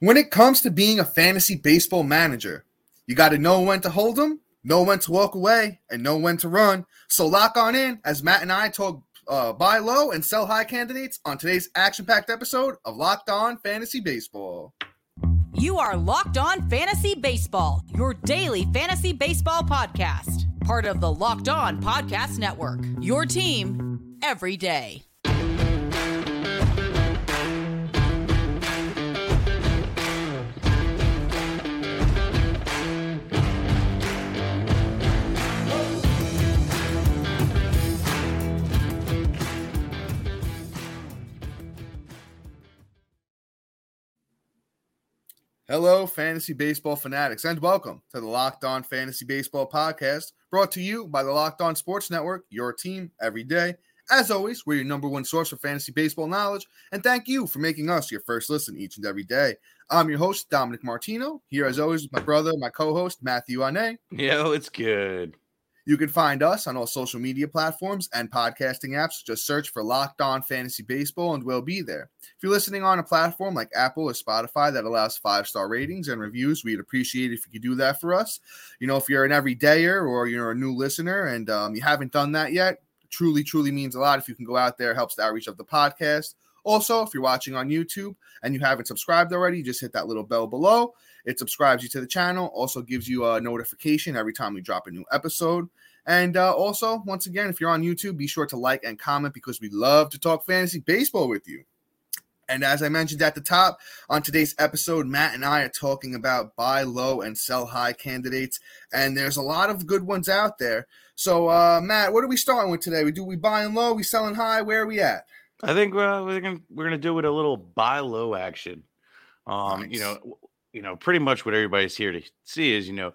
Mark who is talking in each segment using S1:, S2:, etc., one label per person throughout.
S1: When it comes to being a fantasy baseball manager, you got to know when to hold them, know when to walk away, and know when to run. So lock on in as Matt and I talk uh, buy low and sell high candidates on today's action packed episode of Locked On Fantasy Baseball.
S2: You are Locked On Fantasy Baseball, your daily fantasy baseball podcast, part of the Locked On Podcast Network. Your team every day.
S1: Hello, fantasy baseball fanatics, and welcome to the Locked On Fantasy Baseball Podcast, brought to you by the Locked On Sports Network, your team every day. As always, we're your number one source for fantasy baseball knowledge, and thank you for making us your first listen each and every day. I'm your host, Dominic Martino. Here, as always, with my brother, my co host, Matthew Ane.
S3: Yo, it's good.
S1: You can find us on all social media platforms and podcasting apps. Just search for Locked On Fantasy Baseball and we'll be there. If you're listening on a platform like Apple or Spotify that allows five star ratings and reviews, we'd appreciate if you could do that for us. You know, if you're an everydayer or you're a new listener and um, you haven't done that yet, truly, truly means a lot. If you can go out there, helps the outreach of the podcast. Also, if you're watching on YouTube and you haven't subscribed already, just hit that little bell below. It subscribes you to the channel, also gives you a notification every time we drop a new episode. And uh, also, once again, if you're on YouTube, be sure to like and comment because we love to talk fantasy baseball with you. And as I mentioned at the top, on today's episode, Matt and I are talking about buy low and sell high candidates. And there's a lot of good ones out there. So, uh, Matt, what are we starting with today? We do we buying low, we selling high? Where are we at?
S3: I think uh, we're gonna we're gonna do it a little buy low action. Um, nice. you know, you know, pretty much what everybody's here to see is, you know,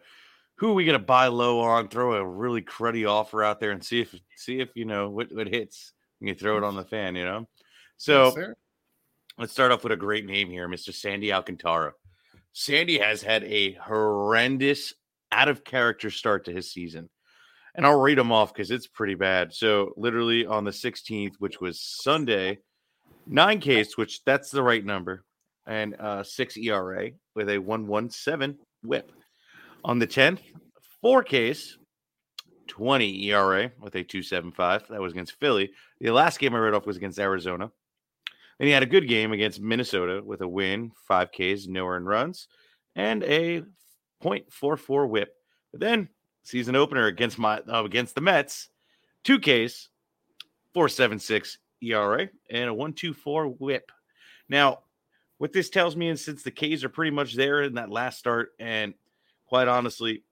S3: who are we gonna buy low on? Throw a really cruddy offer out there and see if see if you know what, what hits. And you throw it on the fan, you know. So yes, let's start off with a great name here, Mr. Sandy Alcantara. Sandy has had a horrendous, out of character start to his season. And I'll read them off because it's pretty bad. So, literally on the 16th, which was Sunday, nine Ks, which that's the right number, and uh, six ERA with a 117 whip. On the 10th, four Ks, 20 ERA with a 275. That was against Philly. The last game I read off was against Arizona. And he had a good game against Minnesota with a win, five Ks, no earned runs, and a 0.44 whip. But then season opener against my uh, against the Mets, two Ks, 476 ERA, and a 124 whip. Now, what this tells me is since the Ks are pretty much there in that last start, and quite honestly,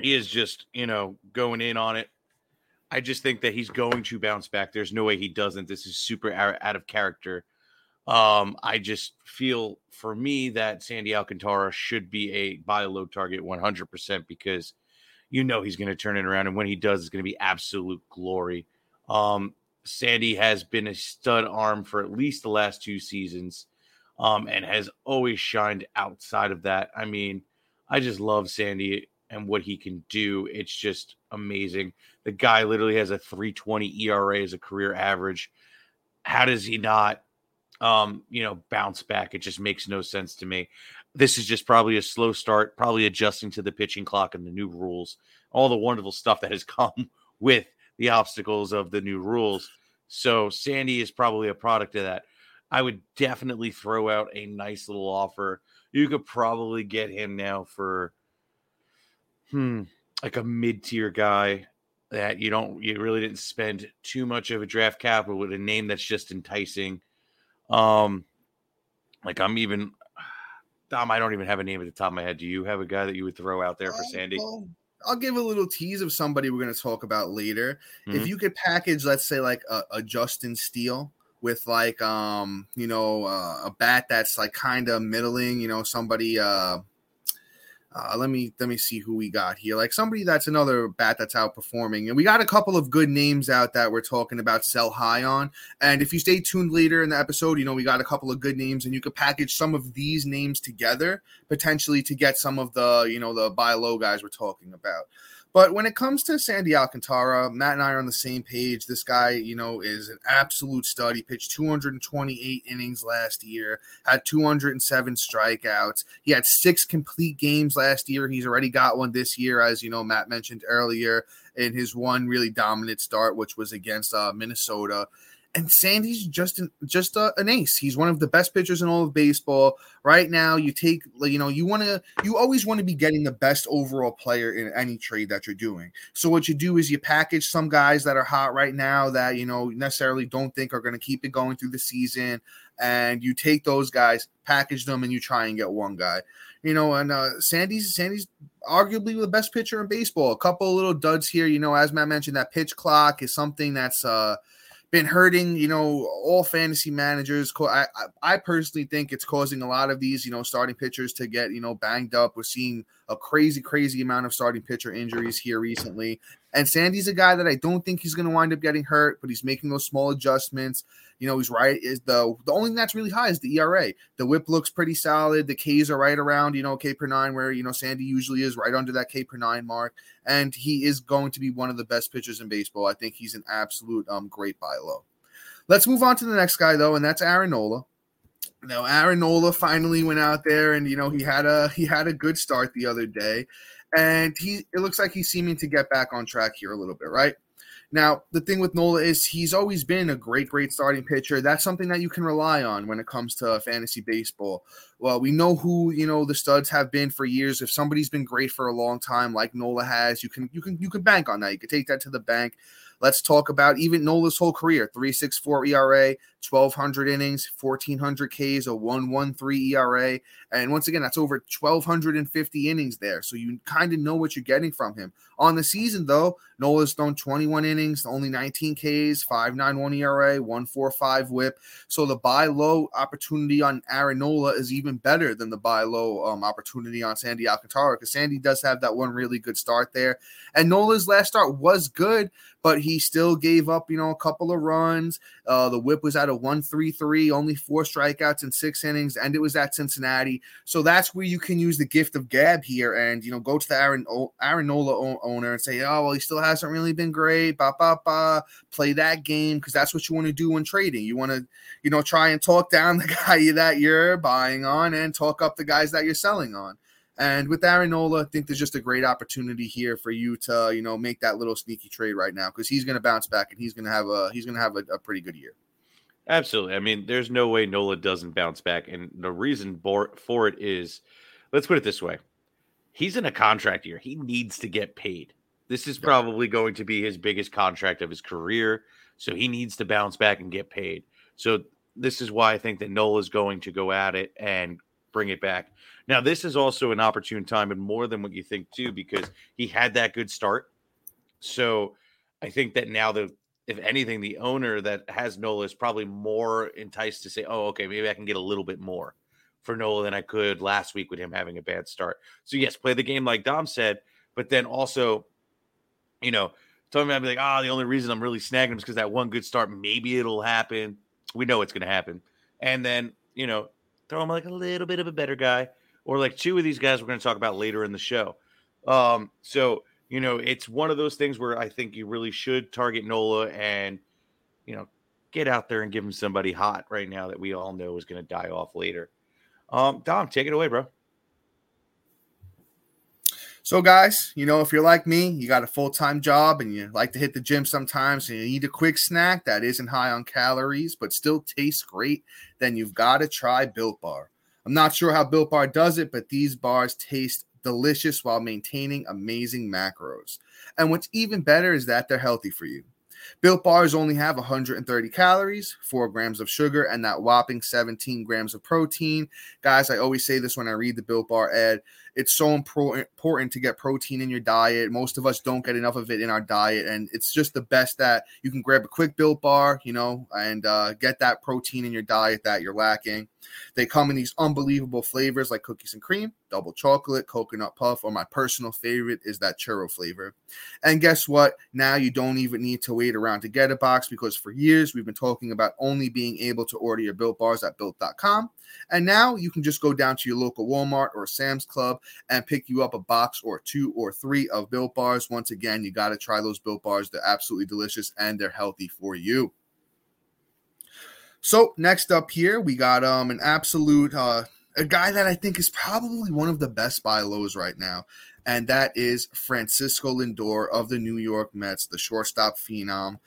S3: he is just, you know, going in on it. I just think that he's going to bounce back. There's no way he doesn't. This is super out of character. Um, I just feel for me that Sandy Alcantara should be a buy low target 100% because you know he's going to turn it around. And when he does, it's going to be absolute glory. Um, Sandy has been a stud arm for at least the last two seasons um, and has always shined outside of that. I mean, I just love Sandy and what he can do. It's just amazing. The guy literally has a 320 ERA as a career average. How does he not um, you know, bounce back? It just makes no sense to me. This is just probably a slow start, probably adjusting to the pitching clock and the new rules, all the wonderful stuff that has come with the obstacles of the new rules. So Sandy is probably a product of that. I would definitely throw out a nice little offer you could probably get him now for hmm like a mid-tier guy that you don't you really didn't spend too much of a draft capital with a name that's just enticing. Um like I'm even Dom, I don't even have a name at the top of my head. Do you have a guy that you would throw out there for Sandy?
S1: I'll, I'll give a little tease of somebody we're going to talk about later. Mm-hmm. If you could package, let's say, like a, a Justin Steele, with like um you know uh, a bat that's like kind of middling you know somebody uh, uh let me let me see who we got here. Like somebody that's another bat that's outperforming. And we got a couple of good names out that we're talking about sell high on. And if you stay tuned later in the episode you know we got a couple of good names and you could package some of these names together potentially to get some of the you know the buy low guys we're talking about But when it comes to Sandy Alcantara, Matt and I are on the same page. This guy, you know, is an absolute stud. He pitched 228 innings last year, had 207 strikeouts. He had six complete games last year. He's already got one this year, as you know, Matt mentioned earlier in his one really dominant start, which was against uh, Minnesota and Sandy's just an, just a, an ace. He's one of the best pitchers in all of baseball right now. You take you know you want to you always want to be getting the best overall player in any trade that you're doing. So what you do is you package some guys that are hot right now that you know necessarily don't think are going to keep it going through the season, and you take those guys, package them, and you try and get one guy. You know, and uh, Sandy's Sandy's arguably the best pitcher in baseball. A couple little duds here. You know, as Matt mentioned, that pitch clock is something that's uh been hurting, you know, all fantasy managers. I, I personally think it's causing a lot of these, you know, starting pitchers to get, you know, banged up. We're seeing a crazy, crazy amount of starting pitcher injuries here recently. And Sandy's a guy that I don't think he's going to wind up getting hurt, but he's making those small adjustments. You know, he's right. Is the the only thing that's really high is the ERA. The WHIP looks pretty solid. The Ks are right around you know K per nine, where you know Sandy usually is right under that K per nine mark, and he is going to be one of the best pitchers in baseball. I think he's an absolute um great buy low. Let's move on to the next guy though, and that's Aaron Nola. Now Aaron Nola finally went out there, and you know he had a he had a good start the other day, and he it looks like he's seeming to get back on track here a little bit, right? Now, the thing with Nola is he's always been a great, great starting pitcher. That's something that you can rely on when it comes to fantasy baseball. Well, we know who you know the studs have been for years. If somebody's been great for a long time, like Nola has, you can you can you can bank on that. You can take that to the bank. Let's talk about even Nola's whole career 364 ERA, 1,200 innings, 1,400 Ks, a 113 ERA. And once again, that's over 1,250 innings there. So you kind of know what you're getting from him. On the season, though, Nola's thrown 21 innings, only 19 Ks, 591 ERA, 145 whip. So the buy low opportunity on Aaron Nola is even better than the buy low um, opportunity on Sandy Alcantara because Sandy does have that one really good start there. And Nola's last start was good, but he still gave up, you know, a couple of runs. Uh, the whip was at a 133, only four strikeouts in six innings, and it was at Cincinnati. So that's where you can use the gift of gab here and, you know, go to the Aaron, Aaron Nola owner and say, oh, well, he still hasn't really been great. Ba, ba, ba. Play that game because that's what you want to do when trading. You want to, you know, try and talk down the guy that you're buying on and talk up the guys that you're selling on. And with Aaron Nola, I think there's just a great opportunity here for you to, you know, make that little sneaky trade right now because he's going to bounce back and he's going to have a he's going to have a, a, pretty good year.
S3: Absolutely. I mean, there's no way Nola doesn't bounce back, and the reason for it is, let's put it this way: he's in a contract year. He needs to get paid. This is probably going to be his biggest contract of his career, so he needs to bounce back and get paid. So this is why I think that Nola is going to go at it and bring it back. Now, this is also an opportune time and more than what you think too, because he had that good start. So I think that now the if anything, the owner that has Nola is probably more enticed to say, "Oh, okay, maybe I can get a little bit more for Nola than I could last week with him having a bad start." So yes, play the game like Dom said, but then also, you know, tell me I'd be like, "Ah, oh, the only reason I'm really snagging him is because that one good start. Maybe it'll happen. We know it's going to happen." And then you know, throw him like a little bit of a better guy, or like two of these guys we're going to talk about later in the show. Um, so you know, it's one of those things where I think you really should target Nola and you know get out there and give him somebody hot right now that we all know is going to die off later. Um, Dom, take it away, bro.
S1: So, guys, you know, if you're like me, you got a full time job and you like to hit the gym sometimes and you need a quick snack that isn't high on calories but still tastes great, then you've got to try Built Bar. I'm not sure how Built Bar does it, but these bars taste delicious while maintaining amazing macros. And what's even better is that they're healthy for you. Built bars only have 130 calories, 4 grams of sugar, and that whopping 17 grams of protein. Guys, I always say this when I read the Built Bar ad. It's so important to get protein in your diet. Most of us don't get enough of it in our diet, and it's just the best that you can grab a quick built bar, you know, and uh, get that protein in your diet that you're lacking. They come in these unbelievable flavors like cookies and cream, double chocolate, coconut puff, or my personal favorite is that churro flavor. And guess what? Now you don't even need to wait around to get a box because for years we've been talking about only being able to order your built bars at built.com. And now you can just go down to your local Walmart or Sam's Club and pick you up a box or two or three of Built Bars. Once again, you got to try those Built Bars. They're absolutely delicious and they're healthy for you. So next up here, we got um an absolute uh a guy that I think is probably one of the best buy lows right now, and that is Francisco Lindor of the New York Mets, the shortstop phenom.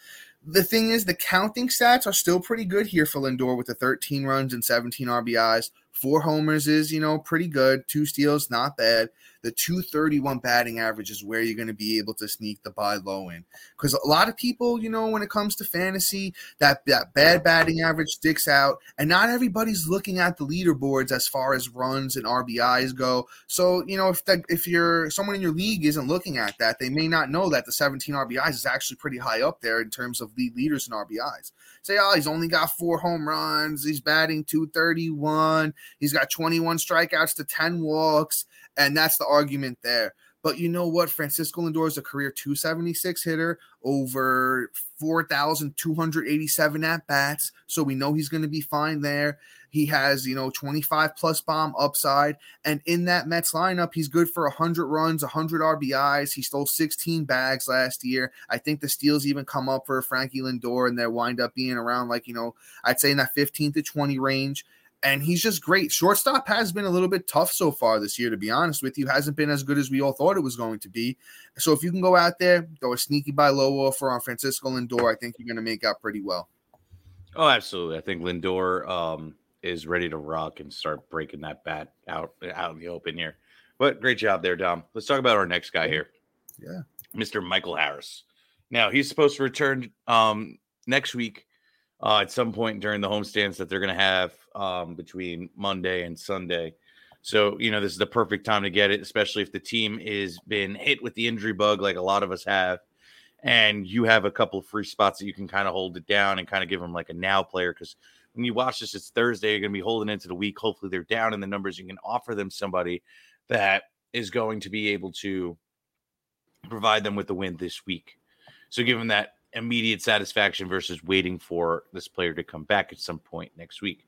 S1: The thing is, the counting stats are still pretty good here for Lindor with the 13 runs and 17 RBIs. Four homers is, you know, pretty good. Two steals, not bad the 231 batting average is where you're going to be able to sneak the buy low in. Because a lot of people, you know, when it comes to fantasy, that, that bad batting average sticks out, and not everybody's looking at the leaderboards as far as runs and RBIs go. So, you know, if that if you're someone in your league isn't looking at that, they may not know that the 17 RBIs is actually pretty high up there in terms of lead leaders in RBIs. Say, oh, he's only got four home runs, he's batting 231, he's got 21 strikeouts to 10 walks and that's the argument there. But you know what? Francisco Lindor is a career 276 hitter, over 4,287 at bats. So we know he's going to be fine there. He has, you know, 25 plus bomb upside. And in that Mets lineup, he's good for 100 runs, 100 RBIs. He stole 16 bags last year. I think the steals even come up for Frankie Lindor and they wind up being around like, you know, I'd say in that 15 to 20 range and he's just great. Shortstop has been a little bit tough so far this year, to be honest with you. Hasn't been as good as we all thought it was going to be. So if you can go out there, go a sneaky by low offer on Francisco Lindor, I think you're going to make out pretty well.
S3: Oh, absolutely. I think Lindor um, is ready to rock and start breaking that bat out out in the open here. But great job there, Dom. Let's talk about our next guy here.
S1: Yeah,
S3: Mr. Michael Harris. Now he's supposed to return um, next week uh, at some point during the homestands that they're going to have um, between Monday and Sunday. So, you know, this is the perfect time to get it, especially if the team is been hit with the injury bug like a lot of us have. And you have a couple of free spots that you can kind of hold it down and kind of give them like a now player. Because when you watch this, it's Thursday, you're going to be holding into the week. Hopefully, they're down in the numbers. You can offer them somebody that is going to be able to provide them with the win this week. So, give them that immediate satisfaction versus waiting for this player to come back at some point next week.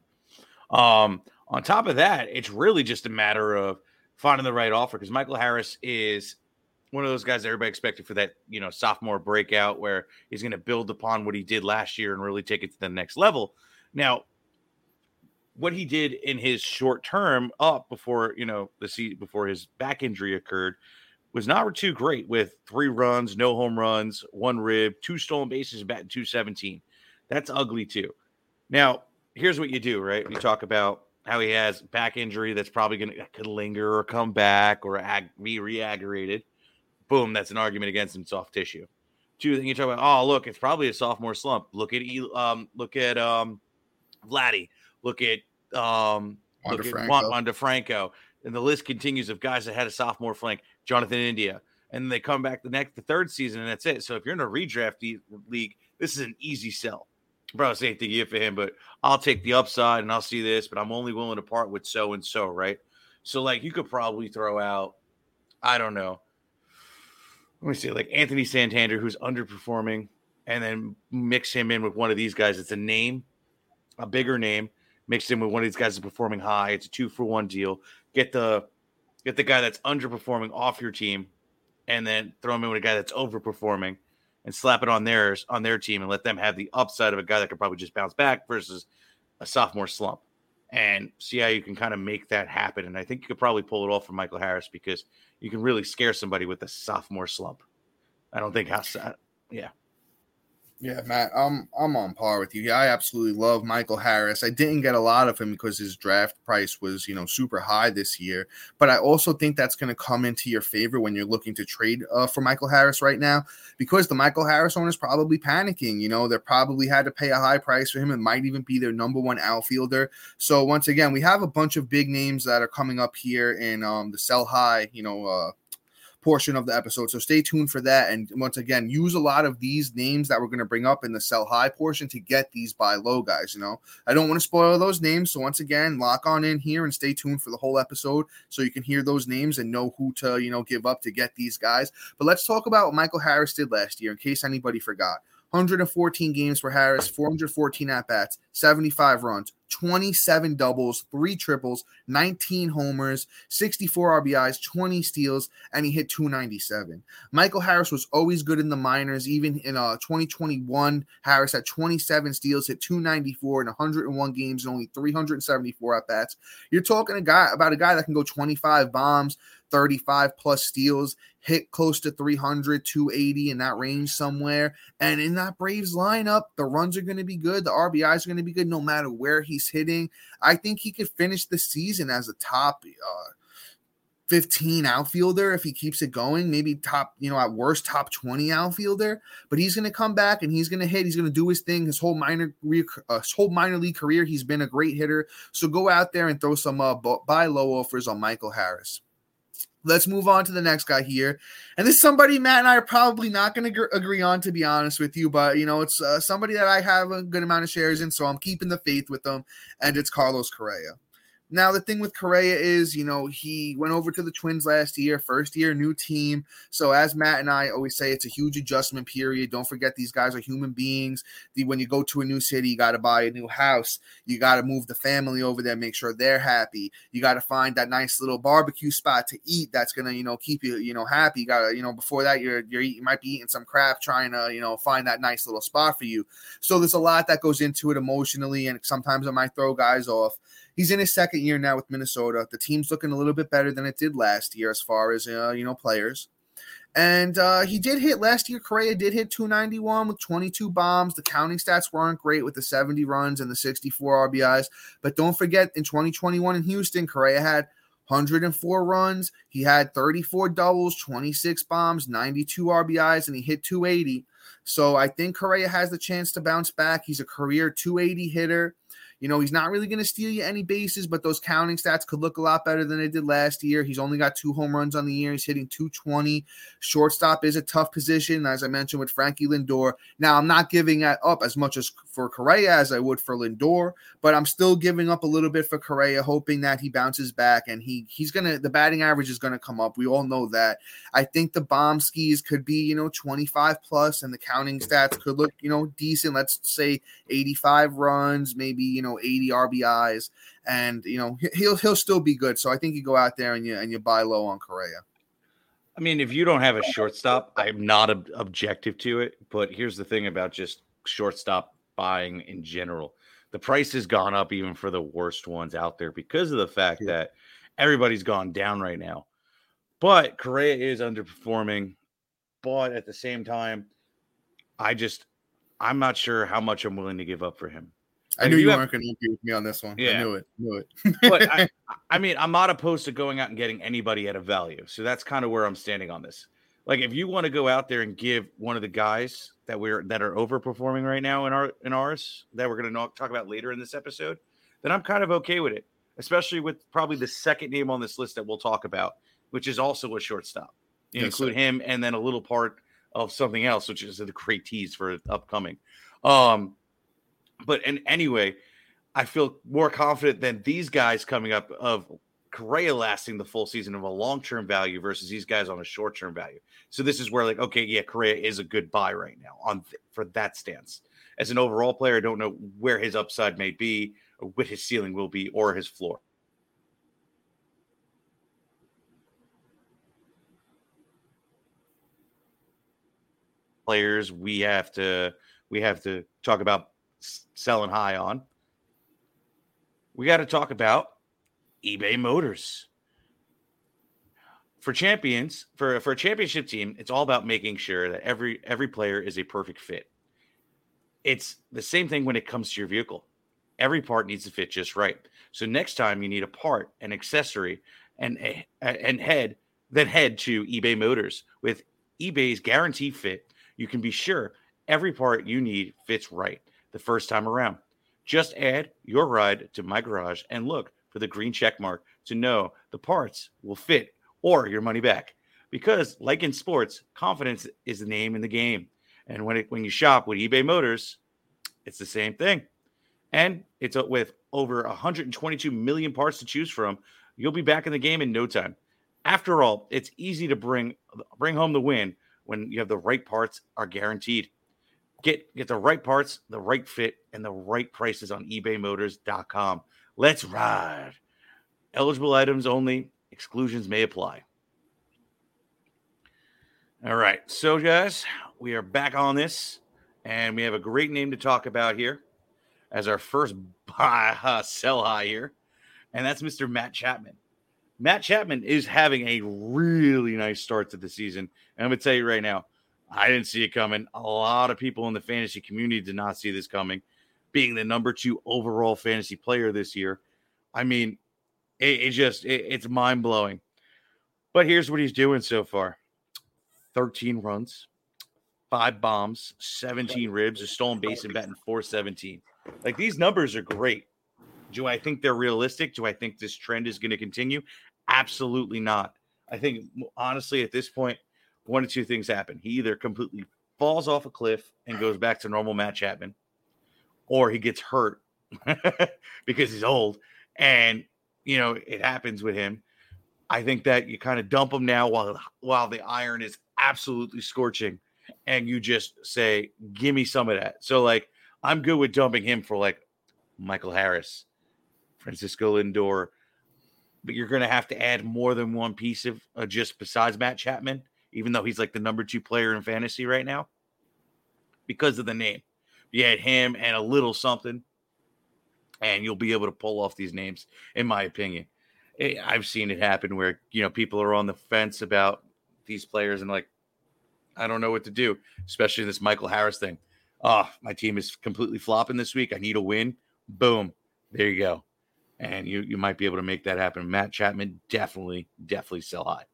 S3: Um, on top of that, it's really just a matter of finding the right offer because Michael Harris is one of those guys that everybody expected for that, you know, sophomore breakout where he's going to build upon what he did last year and really take it to the next level. Now, what he did in his short term up before, you know, the season before his back injury occurred was not too great with three runs, no home runs, one rib, two stolen bases, batting 217. That's ugly too. Now, here's what you do, right? You talk about how he has back injury that's probably going to could linger or come back or ag- be reaggravated. Boom, that's an argument against him soft tissue. Two, then you talk about, oh, look, it's probably a sophomore slump. Look at um, look at um, Vladdy. Look at um, Wander look Franco. at Wander Franco. And the list continues of guys that had a sophomore flank. Jonathan India, and they come back the next, the third season, and that's it. So if you're in a redraft league, this is an easy sell. Bro, same thing here for him, but I'll take the upside and I'll see this, but I'm only willing to part with so and so, right? So, like, you could probably throw out, I don't know, let me see, like Anthony Santander, who's underperforming, and then mix him in with one of these guys. It's a name, a bigger name, mixed in with one of these guys that's performing high. It's a two for one deal. Get the get the guy that's underperforming off your team, and then throw him in with a guy that's overperforming and slap it on theirs on their team and let them have the upside of a guy that could probably just bounce back versus a sophomore slump and see how you can kind of make that happen. And I think you could probably pull it off for Michael Harris because you can really scare somebody with a sophomore slump. I don't think how yeah.
S1: Yeah, Matt, I'm I'm on par with you. Yeah, I absolutely love Michael Harris. I didn't get a lot of him because his draft price was, you know, super high this year. But I also think that's going to come into your favor when you're looking to trade uh, for Michael Harris right now, because the Michael Harris owner is probably panicking. You know, they probably had to pay a high price for him. It might even be their number one outfielder. So once again, we have a bunch of big names that are coming up here in um, the sell high, you know, uh, portion of the episode. So stay tuned for that. And once again, use a lot of these names that we're going to bring up in the sell high portion to get these buy low guys. You know, I don't want to spoil those names. So once again, lock on in here and stay tuned for the whole episode so you can hear those names and know who to, you know, give up to get these guys. But let's talk about what Michael Harris did last year in case anybody forgot. 114 games for Harris, 414 at bats, 75 runs, 27 doubles, three triples, 19 homers, 64 RBIs, 20 steals, and he hit 297. Michael Harris was always good in the minors. Even in uh, 2021, Harris had 27 steals, hit 294 in 101 games and only 374 at bats. You're talking a guy about a guy that can go 25 bombs, 35 plus steals, hit close to 300, 280 in that range somewhere. And in that Braves lineup, the runs are going to be good. The RBIs are going to be good no matter where he's hitting. I think he could finish the season as a top uh, 15 outfielder if he keeps it going, maybe top, you know, at worst top 20 outfielder, but he's going to come back and he's going to hit, he's going to do his thing. His whole minor uh, his whole minor league career, he's been a great hitter. So go out there and throw some uh, buy low offers on Michael Harris. Let's move on to the next guy here. And this is somebody Matt and I are probably not going to agree on, to be honest with you. But, you know, it's uh, somebody that I have a good amount of shares in. So I'm keeping the faith with them. And it's Carlos Correa. Now, the thing with Correa is, you know, he went over to the Twins last year, first year, new team. So, as Matt and I always say, it's a huge adjustment period. Don't forget, these guys are human beings. The, when you go to a new city, you got to buy a new house. You got to move the family over there, make sure they're happy. You got to find that nice little barbecue spot to eat that's to, you know, keep you, you know, happy. You got to, you know, before that, you're, you're eating, you might be eating some crap trying to, you know, find that nice little spot for you. So, there's a lot that goes into it emotionally, and sometimes it might throw guys off. He's in his second year now with Minnesota. The team's looking a little bit better than it did last year as far as uh, you know players. And uh, he did hit last year. Correa did hit 291 with 22 bombs. The counting stats weren't great with the 70 runs and the 64 RBIs. But don't forget, in 2021 in Houston, Correa had 104 runs. He had 34 doubles, 26 bombs, 92 RBIs, and he hit 280. So I think Correa has the chance to bounce back. He's a career 280 hitter. You know, he's not really going to steal you any bases, but those counting stats could look a lot better than they did last year. He's only got two home runs on the year. He's hitting 220. Shortstop is a tough position, as I mentioned with Frankie Lindor. Now, I'm not giving up as much as for Correa as I would for Lindor, but I'm still giving up a little bit for Correa, hoping that he bounces back and he he's gonna the batting average is gonna come up. We all know that. I think the bomb skis could be, you know, 25 plus, and the counting stats could look, you know, decent. Let's say 85 runs, maybe, you know know 80 RBIs, and you know he'll he'll still be good. So I think you go out there and you and you buy low on Correa.
S3: I mean, if you don't have a shortstop, I'm not ob- objective to it. But here's the thing about just shortstop buying in general: the price has gone up even for the worst ones out there because of the fact yeah. that everybody's gone down right now. But Correa is underperforming. But at the same time, I just I'm not sure how much I'm willing to give up for him.
S1: I knew you, you weren't going to agree with me on this one. Yeah. I knew it. Knew it.
S3: but I, I mean, I'm not opposed to going out and getting anybody at a value. So that's kind of where I'm standing on this. Like, if you want to go out there and give one of the guys that we're that are overperforming right now in our in ours that we're going to talk about later in this episode, then I'm kind of okay with it. Especially with probably the second name on this list that we'll talk about, which is also a shortstop. You yes, include him and then a little part of something else, which is the great tease for upcoming. Um, but and anyway, I feel more confident than these guys coming up of Correa lasting the full season of a long term value versus these guys on a short term value. So this is where like okay, yeah, Correa is a good buy right now on th- for that stance. As an overall player, I don't know where his upside may be, or what his ceiling will be, or his floor. Players we have to we have to talk about selling high on, we got to talk about eBay Motors. For champions, for, for a championship team, it's all about making sure that every every player is a perfect fit. It's the same thing when it comes to your vehicle. Every part needs to fit just right. So next time you need a part, an accessory, and and head, then head to eBay Motors. With eBay's guaranteed fit, you can be sure every part you need fits right the first time around. Just add your ride to my garage and look for the green check mark to know the parts will fit or your money back. Because, like in sports, confidence is the name in the game. And when it, when you shop with eBay Motors, it's the same thing. And it's with over 122 million parts to choose from. You'll be back in the game in no time. After all, it's easy to bring bring home the win when you have the right parts are guaranteed. Get get the right parts, the right fit, and the right prices on ebaymotors.com. Let's ride. Eligible items only, exclusions may apply. All right. So, guys, we are back on this, and we have a great name to talk about here as our first buy uh, sell high here, and that's Mr. Matt Chapman. Matt Chapman is having a really nice start to the season. And I'm going to tell you right now, I didn't see it coming. A lot of people in the fantasy community did not see this coming. Being the number two overall fantasy player this year, I mean, it, it just it, it's mind blowing. But here's what he's doing so far: 13 runs, five bombs, 17 ribs, a stolen base, and batting 417. Like these numbers are great. Do I think they're realistic? Do I think this trend is going to continue? Absolutely not. I think honestly, at this point, one of two things happen. He either completely falls off a cliff and goes back to normal Matt Chapman, or he gets hurt because he's old. And you know, it happens with him. I think that you kind of dump him now while while the iron is absolutely scorching, and you just say, "Give me some of that." So, like, I'm good with dumping him for like Michael Harris, Francisco Lindor, but you're going to have to add more than one piece of uh, just besides Matt Chapman, even though he's like the number two player in fantasy right now because of the name. You add him and a little something, and you'll be able to pull off these names, in my opinion. I've seen it happen where you know people are on the fence about these players and like, I don't know what to do, especially this Michael Harris thing. Oh, my team is completely flopping this week. I need a win. Boom, there you go and you you might be able to make that happen. Matt Chapman definitely definitely sell high.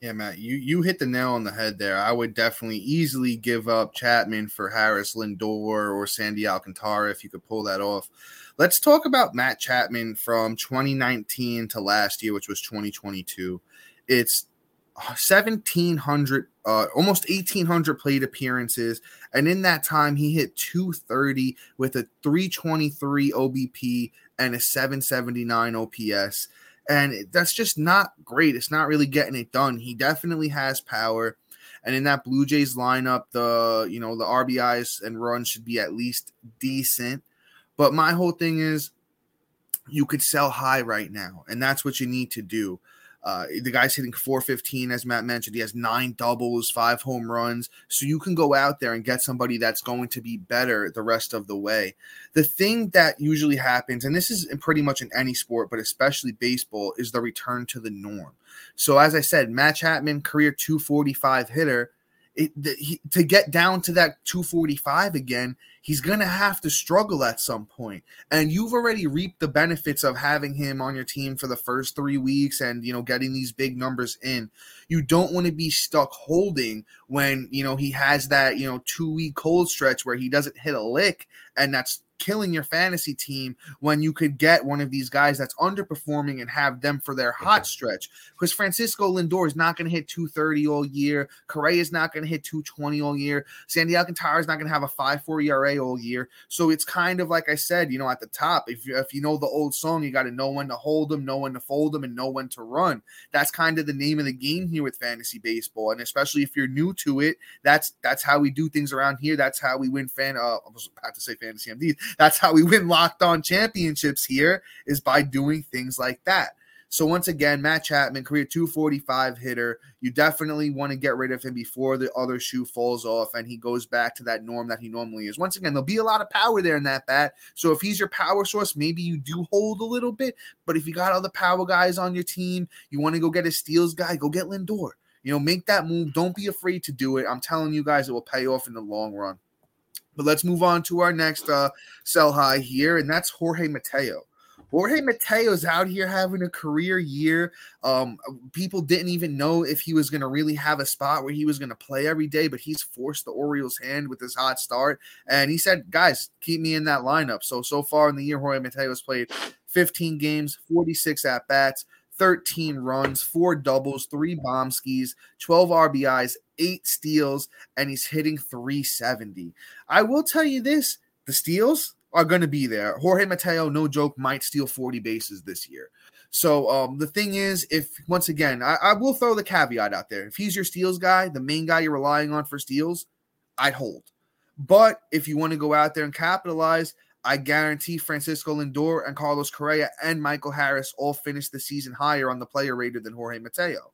S1: Yeah, Matt, you you hit the nail on the head there. I would definitely easily give up Chapman for Harris Lindor or Sandy Alcantara if you could pull that off. Let's talk about Matt Chapman from 2019 to last year, which was 2022. It's 1700 uh, almost 1800 plate appearances and in that time he hit 230 with a 323 obp and a 779 ops and that's just not great. It's not really getting it done. He definitely has power. And in that blue jays lineup the you know the rbis and runs should be at least decent. But my whole thing is you could sell high right now and that's what you need to do uh, the guy's hitting 415, as Matt mentioned. He has nine doubles, five home runs. So you can go out there and get somebody that's going to be better the rest of the way. The thing that usually happens, and this is pretty much in any sport, but especially baseball, is the return to the norm. So, as I said, Matt Chapman, career 245 hitter. It, the, he, to get down to that 245 again, he's going to have to struggle at some point. And you've already reaped the benefits of having him on your team for the first three weeks and, you know, getting these big numbers in. You don't want to be stuck holding when, you know, he has that, you know, two week cold stretch where he doesn't hit a lick and that's killing your fantasy team when you could get one of these guys that's underperforming and have them for their hot stretch. Because Francisco Lindor is not going to hit 230 all year. Correa is not going to hit 220 all year. Sandy Alcantara is not going to have a 5-4 ERA all year. So it's kind of like I said, you know, at the top, if you, if you know the old song, you got to know when to hold them, know when to fold them, and know when to run. That's kind of the name of the game here with fantasy baseball, and especially if you're new to it, that's that's how we do things around here. That's how we win fan. Uh, I was about to say fantasy MDs. That's how we win locked on championships here is by doing things like that. So once again, Matt Chapman, career 245 hitter. You definitely want to get rid of him before the other shoe falls off and he goes back to that norm that he normally is. Once again, there'll be a lot of power there in that bat. So if he's your power source, maybe you do hold a little bit. But if you got other power guys on your team, you want to go get a steals guy, go get Lindor. You know, make that move. Don't be afraid to do it. I'm telling you guys, it will pay off in the long run. But let's move on to our next uh, sell high here, and that's Jorge Mateo. Jorge Mateo's out here having a career year. Um, people didn't even know if he was going to really have a spot where he was going to play every day, but he's forced the Orioles' hand with his hot start. And he said, guys, keep me in that lineup. So, so far in the year, Jorge Mateo has played 15 games, 46 at bats, 13 runs, four doubles, three bomb skis, 12 RBIs, eight steals, and he's hitting 370. I will tell you this the steals are going to be there. Jorge Mateo, no joke, might steal 40 bases this year. So um, the thing is, if once again, I, I will throw the caveat out there. If he's your steals guy, the main guy you're relying on for steals, I'd hold. But if you want to go out there and capitalize, I guarantee Francisco Lindor and Carlos Correa and Michael Harris all finish the season higher on the player rater than Jorge Mateo.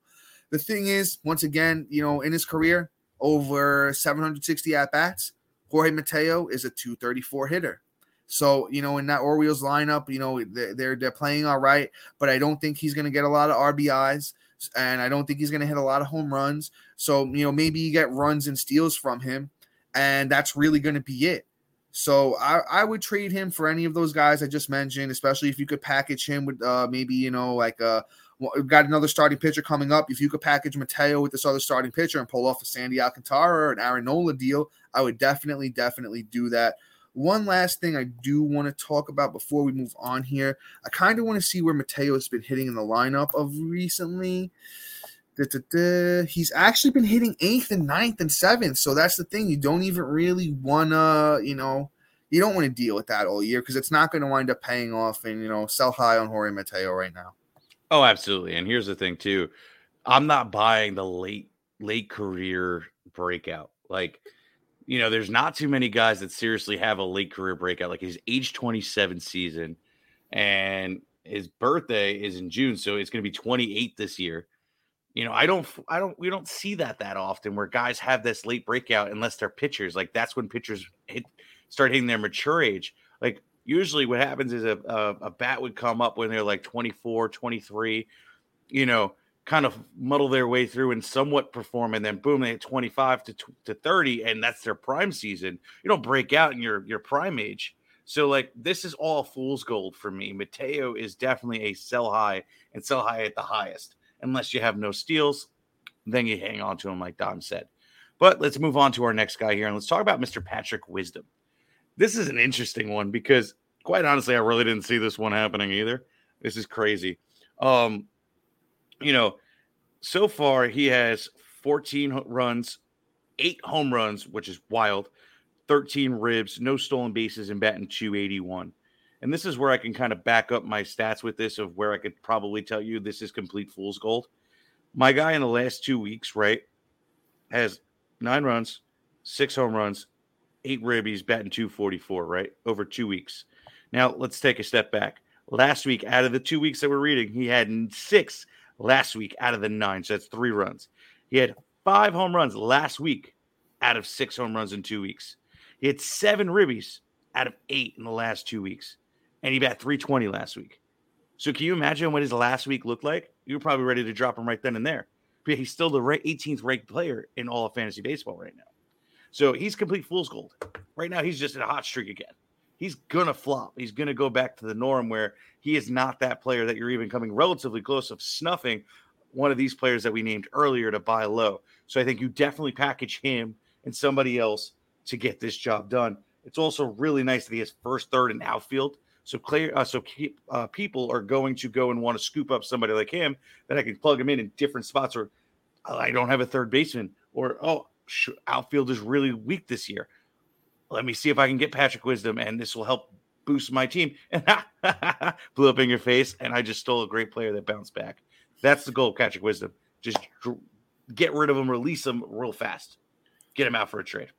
S1: The thing is, once again, you know, in his career, over 760 at bats, Jorge Mateo is a 234 hitter. So, you know, in that Orioles lineup, you know, they're they're playing all right, but I don't think he's going to get a lot of RBIs and I don't think he's going to hit a lot of home runs. So, you know, maybe you get runs and steals from him, and that's really going to be it. So I, I would trade him for any of those guys I just mentioned, especially if you could package him with uh, maybe, you know, like a we've got another starting pitcher coming up. If you could package Mateo with this other starting pitcher and pull off a Sandy Alcantara or an Aaron Nola deal, I would definitely, definitely do that. One last thing I do want to talk about before we move on here. I kind of want to see where Mateo has been hitting in the lineup of recently. He's actually been hitting eighth and ninth and seventh. So that's the thing. You don't even really want to, you know, you don't want to deal with that all year because it's not going to wind up paying off and, you know, sell high on Jorge Mateo right now.
S3: Oh, absolutely. And here's the thing, too. I'm not buying the late, late career breakout. Like, you know, there's not too many guys that seriously have a late career breakout. Like his age 27 season, and his birthday is in June, so it's going to be 28 this year. You know, I don't, I don't, we don't see that that often where guys have this late breakout unless they're pitchers. Like that's when pitchers hit, start hitting their mature age. Like usually what happens is a, a, a bat would come up when they're like 24, 23. You know, kind of muddle their way through and somewhat perform, and then boom, they hit 25 to, to 30, and that's their prime season. You don't break out in your your prime age. So like this is all fool's gold for me. Mateo is definitely a sell high and sell high at the highest. Unless you have no steals, then you hang on to him like Dom said. But let's move on to our next guy here and let's talk about Mr. Patrick Wisdom. This is an interesting one because quite honestly, I really didn't see this one happening either. This is crazy. Um, you know, so far he has 14 runs, eight home runs, which is wild, 13 ribs, no stolen bases, and batting 281. And this is where I can kind of back up my stats with this of where I could probably tell you this is complete fool's gold. My guy in the last two weeks, right, has nine runs, six home runs, eight ribbies, batting 244, right, over two weeks. Now let's take a step back. Last week, out of the two weeks that we're reading, he had six last week out of the nine. So that's three runs. He had five home runs last week out of six home runs in two weeks. He had seven ribbies out of eight in the last two weeks. And he bat 320 last week. So can you imagine what his last week looked like? You were probably ready to drop him right then and there. But he's still the 18th ranked player in all of fantasy baseball right now. So he's complete fool's gold. Right now, he's just in a hot streak again he's gonna flop. He's gonna go back to the norm where he is not that player that you're even coming relatively close of snuffing one of these players that we named earlier to buy low. So I think you definitely package him and somebody else to get this job done. It's also really nice that he has first, third, and outfield. So clear, uh, so keep, uh, people are going to go and want to scoop up somebody like him that I can plug him in in different spots. Or oh, I don't have a third baseman, or oh, outfield is really weak this year let me see if I can get Patrick Wisdom, and this will help boost my team. And blew up in your face, and I just stole a great player that bounced back. That's the goal Patrick Wisdom. Just get rid of him, release him real fast, get him out for a trade.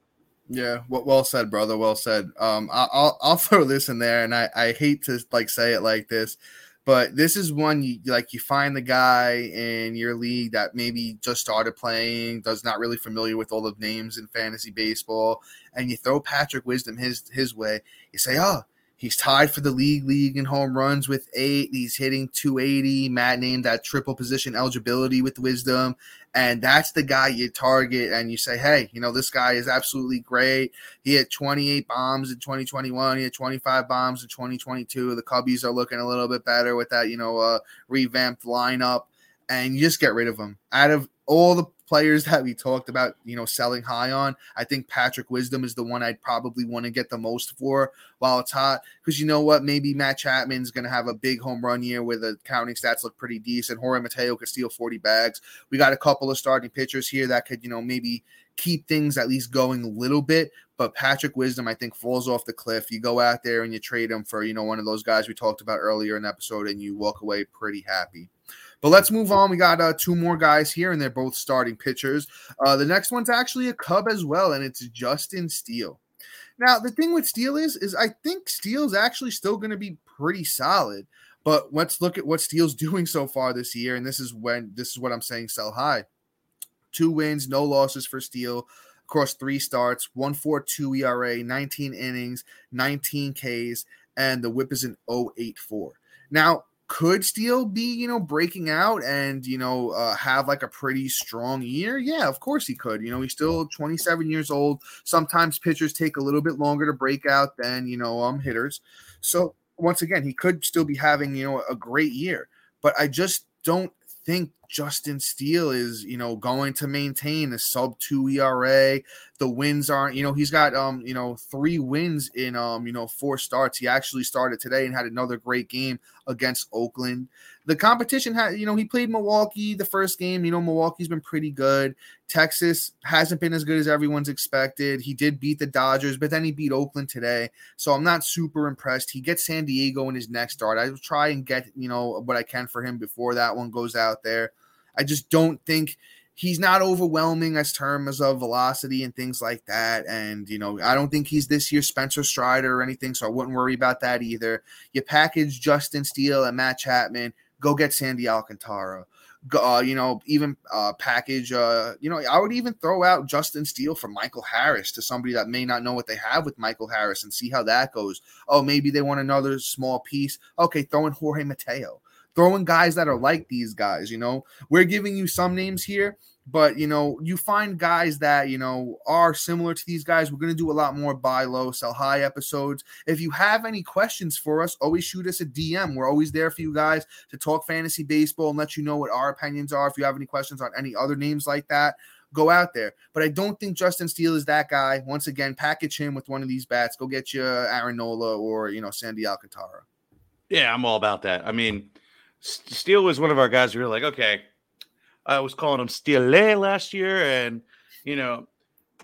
S1: Yeah, well, said, brother. Well said. Um, I'll I'll throw this in there, and I I hate to like say it like this, but this is one you like you find the guy in your league that maybe just started playing, does not really familiar with all the names in fantasy baseball, and you throw Patrick Wisdom his his way. You say, oh, He's tied for the league league in home runs with eight. He's hitting 280. Matt named that triple position eligibility with wisdom. And that's the guy you target and you say, hey, you know, this guy is absolutely great. He had 28 bombs in 2021. He had 25 bombs in 2022. The Cubbies are looking a little bit better with that, you know, uh, revamped lineup. And you just get rid of him. Out of all the players that we talked about, you know, selling high on. I think Patrick Wisdom is the one I'd probably want to get the most for while it's hot. Because you know what? Maybe Matt Chapman's going to have a big home run year where the counting stats look pretty decent. Jorge Mateo could steal 40 bags. We got a couple of starting pitchers here that could, you know, maybe keep things at least going a little bit. But Patrick Wisdom, I think, falls off the cliff. You go out there and you trade him for, you know, one of those guys we talked about earlier in the episode, and you walk away pretty happy. But let's move on. We got uh, two more guys here, and they're both starting pitchers. Uh, the next one's actually a Cub as well, and it's Justin Steele. Now the thing with Steele is, is I think Steele's actually still going to be pretty solid. But let's look at what Steele's doing so far this year, and this is when this is what I'm saying. Sell high. Two wins, no losses for Steele across three starts, 1.42 ERA, 19 innings, 19 Ks, and the whip is an 084. Now, could Steele be, you know, breaking out and, you know, uh, have like a pretty strong year? Yeah, of course he could. You know, he's still 27 years old. Sometimes pitchers take a little bit longer to break out than, you know, um hitters. So once again, he could still be having, you know, a great year. But I just don't think Justin Steele is, you know, going to maintain a sub two ERA. The wins aren't, you know, he's got um, you know, three wins in um, you know, four starts. He actually started today and had another great game against Oakland. The competition had, you know, he played Milwaukee the first game. You know, Milwaukee's been pretty good. Texas hasn't been as good as everyone's expected. He did beat the Dodgers, but then he beat Oakland today. So I'm not super impressed. He gets San Diego in his next start. I will try and get, you know, what I can for him before that one goes out there. I just don't think he's not overwhelming as terms of velocity and things like that. And you know, I don't think he's this year's Spencer Strider or anything, so I wouldn't worry about that either. You package Justin Steele and Matt Chapman, go get Sandy Alcantara. Uh, you know, even uh, package. Uh, you know, I would even throw out Justin Steele for Michael Harris to somebody that may not know what they have with Michael Harris and see how that goes. Oh, maybe they want another small piece. Okay, throw in Jorge Mateo throwing guys that are like these guys. You know, we're giving you some names here, but you know, you find guys that you know are similar to these guys. We're going to do a lot more buy low, sell high episodes. If you have any questions for us, always shoot us a DM. We're always there for you guys to talk fantasy baseball and let you know what our opinions are. If you have any questions on any other names like that, go out there. But I don't think Justin Steele is that guy. Once again, package him with one of these bats. Go get you Aaron Nola or you know Sandy Alcantara.
S3: Yeah, I'm all about that. I mean, Steele was one of our guys. We were like, okay, I was calling him Steele last year, and you know,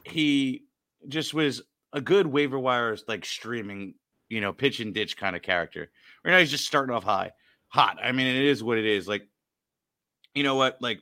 S3: he just was a good waiver wires like streaming, you know, pitch and ditch kind of character. Right now, he's just starting off high, hot. I mean, it is what it is. Like, you know what? Like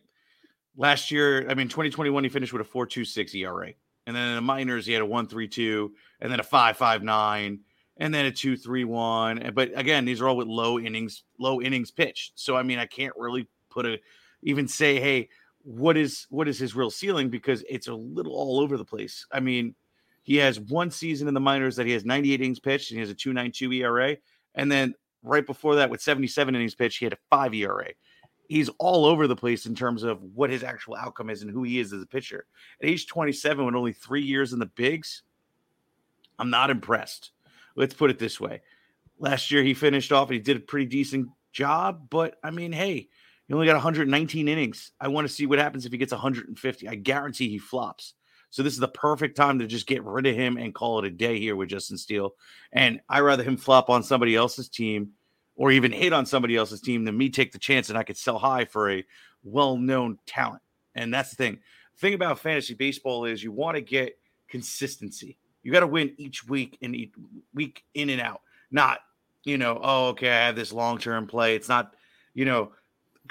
S3: last year, I mean, 2021, he finished with a 4.26 ERA, and then in the minors, he had a 1.32, and then a 5.59 and then a two three one. But again, these are all with low innings, low innings pitched. So I mean, I can't really put a even say, hey, what is what is his real ceiling because it's a little all over the place. I mean, he has one season in the minors that he has 98 innings pitched and he has a 292 ERA. And then right before that, with 77 innings pitched, he had a five ERA. He's all over the place in terms of what his actual outcome is and who he is as a pitcher. At age 27, with only three years in the bigs, I'm not impressed let's put it this way. Last year he finished off and he did a pretty decent job, but I mean, hey, he only got 119 innings. I want to see what happens if he gets 150. I guarantee he flops. So this is the perfect time to just get rid of him and call it a day here with Justin Steele. And I rather him flop on somebody else's team or even hit on somebody else's team than me take the chance and I could sell high for a well-known talent. And that's the thing. The thing about fantasy baseball is you want to get consistency. You got to win each week and each week in and out. Not, you know, oh, okay, I have this long term play. It's not, you know,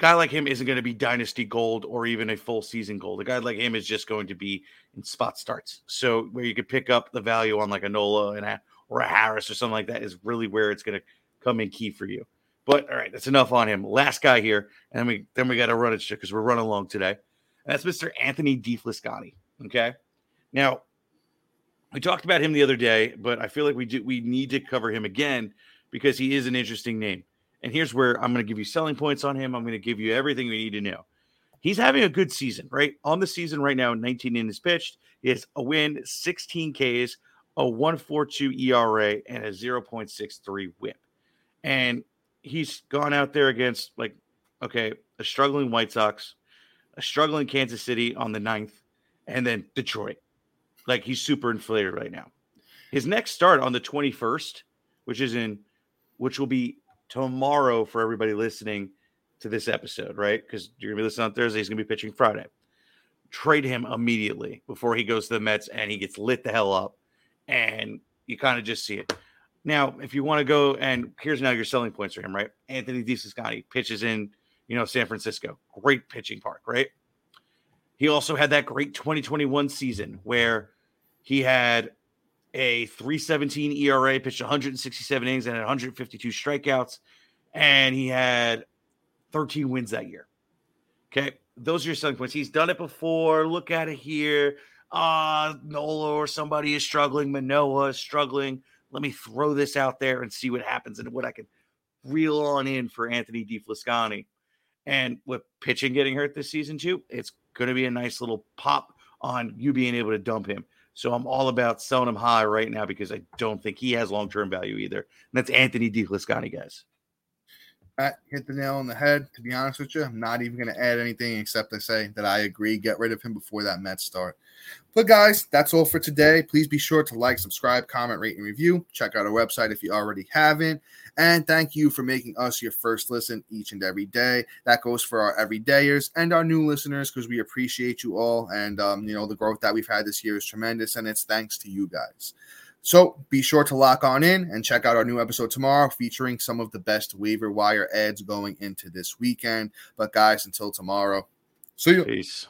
S3: guy like him isn't going to be dynasty gold or even a full season gold. A guy like him is just going to be in spot starts. So where you could pick up the value on like a Nola and a, or a Harris or something like that is really where it's going to come in key for you. But all right, that's enough on him. Last guy here, and then we then we got to run it because we're running along today. That's Mr. Anthony DeSclafani. Okay, now we talked about him the other day, but I feel like we do we need to cover him again because he is an interesting name. And here's where I'm going to give you selling points on him. I'm going to give you everything we need to know. He's having a good season, right? On the season right now, 19 innings pitched. He has a win, 16 Ks, a 1.42 ERA, and a 0.63 WHIP. And he's gone out there against like, okay, a struggling White Sox, a struggling Kansas City on the ninth, and then Detroit. Like he's super inflated right now. His next start on the 21st, which is in which will be tomorrow for everybody listening to this episode, right? Because you're gonna be listening on Thursday, he's gonna be pitching Friday. Trade him immediately before he goes to the Mets and he gets lit the hell up, and you kind of just see it. Now, if you want to go and here's now your selling points for him, right? Anthony DeSclafani pitches in, you know, San Francisco, great pitching park, right? He also had that great 2021 season where he had a 317 ERA, pitched 167 innings and 152 strikeouts, and he had 13 wins that year. Okay. Those are your selling points. He's done it before. Look at it here. Uh, Nola or somebody is struggling. Manoah is struggling. Let me throw this out there and see what happens and what I can reel on in for Anthony DeSclafani. And with pitching getting hurt this season too, it's going to be a nice little pop on you being able to dump him. So I'm all about selling him high right now because I don't think he has long term value either. And that's Anthony DeSclafani, guys.
S1: Matt hit the nail on the head. To be honest with you, I'm not even going to add anything except to say that I agree. Get rid of him before that Mets start. But guys, that's all for today. Please be sure to like, subscribe, comment, rate, and review. Check out our website if you already haven't. And thank you for making us your first listen each and every day. That goes for our everydayers and our new listeners because we appreciate you all. And um, you know the growth that we've had this year is tremendous, and it's thanks to you guys. So be sure to lock on in and check out our new episode tomorrow featuring some of the best waiver wire adds going into this weekend. But guys, until tomorrow, see you.
S3: Peace.